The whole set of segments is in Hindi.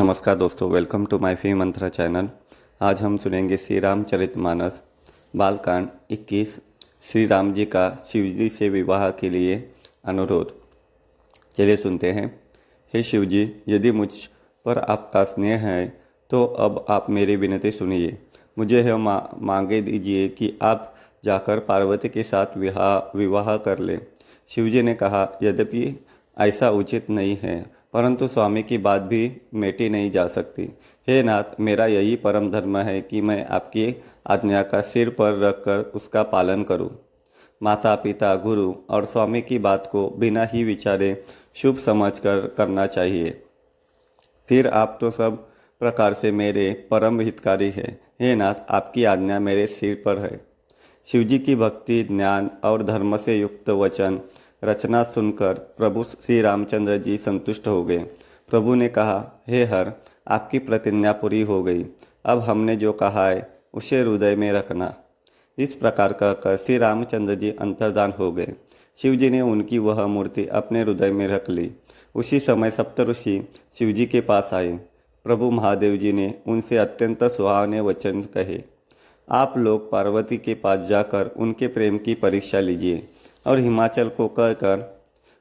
नमस्कार दोस्तों welcome to my Fee Mantra channel आज हम सुनेंगे श्री रामचरित मानस बालकांड 21 श्री राम जी का शिवजी से विवाह के लिए अनुरोध। चलिए सुनते हैं। हे शिवजी यदि मुझ पर आपका स्नेह है तो अब आप मेरी विनती सुनिए। मुझे यह मा, मांगे दीजिए कि आप जाकर पार्वती के साथ विवाह विवाह कर ले। शिवजी ने कहा यद्यपि ऐसा उचित नहीं है परंतु स्वामी की बात भी मेटी नहीं जा सकती। हे नाथ, मेरा यही परम धर्म है कि मैं आपकी आज्ञा का सिर पर रखकर उसका पालन करूँ। माता पिता गुरु और स्वामी की बात को बिना ही विचारे शुभ समझकर करना चाहिए। फिर आप तो सब प्रकार से मेरे परम हितकारी हैं। हे नाथ, आपकी आज्ञा मेरे सिर पर है। शिवजी की भक्ति, ज्ञान और धर्म से युक्त वचन रचना सुनकर प्रभु श्री रामचंद्र जी संतुष्ट हो गए। प्रभु ने कहा, हे हर, आपकी प्रतिज्ञा पूरी हो गई। अब हमने जो कहा है, उसे हृदय में रखना। इस प्रकार कहकर श्री रामचंद्र जी अंतर्दान हो गए। शिव जी ने उनकी वह मूर्ति अपने हृदय में रख ली। उसी समय सप्तऋषि शिव जी के पास आए। प्रभु महादेव जी ने उनसे अत्यंत सुहावने वचन कहे, आप लोग पार्वती के पास जाकर उनके प्रेम की परीक्षा लीजिए। और हिमाचल को कहकर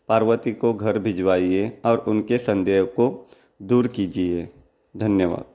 पार्वती को घर भिजवाइए और उनके संदेह को दूर कीजिए। धन्यवाद।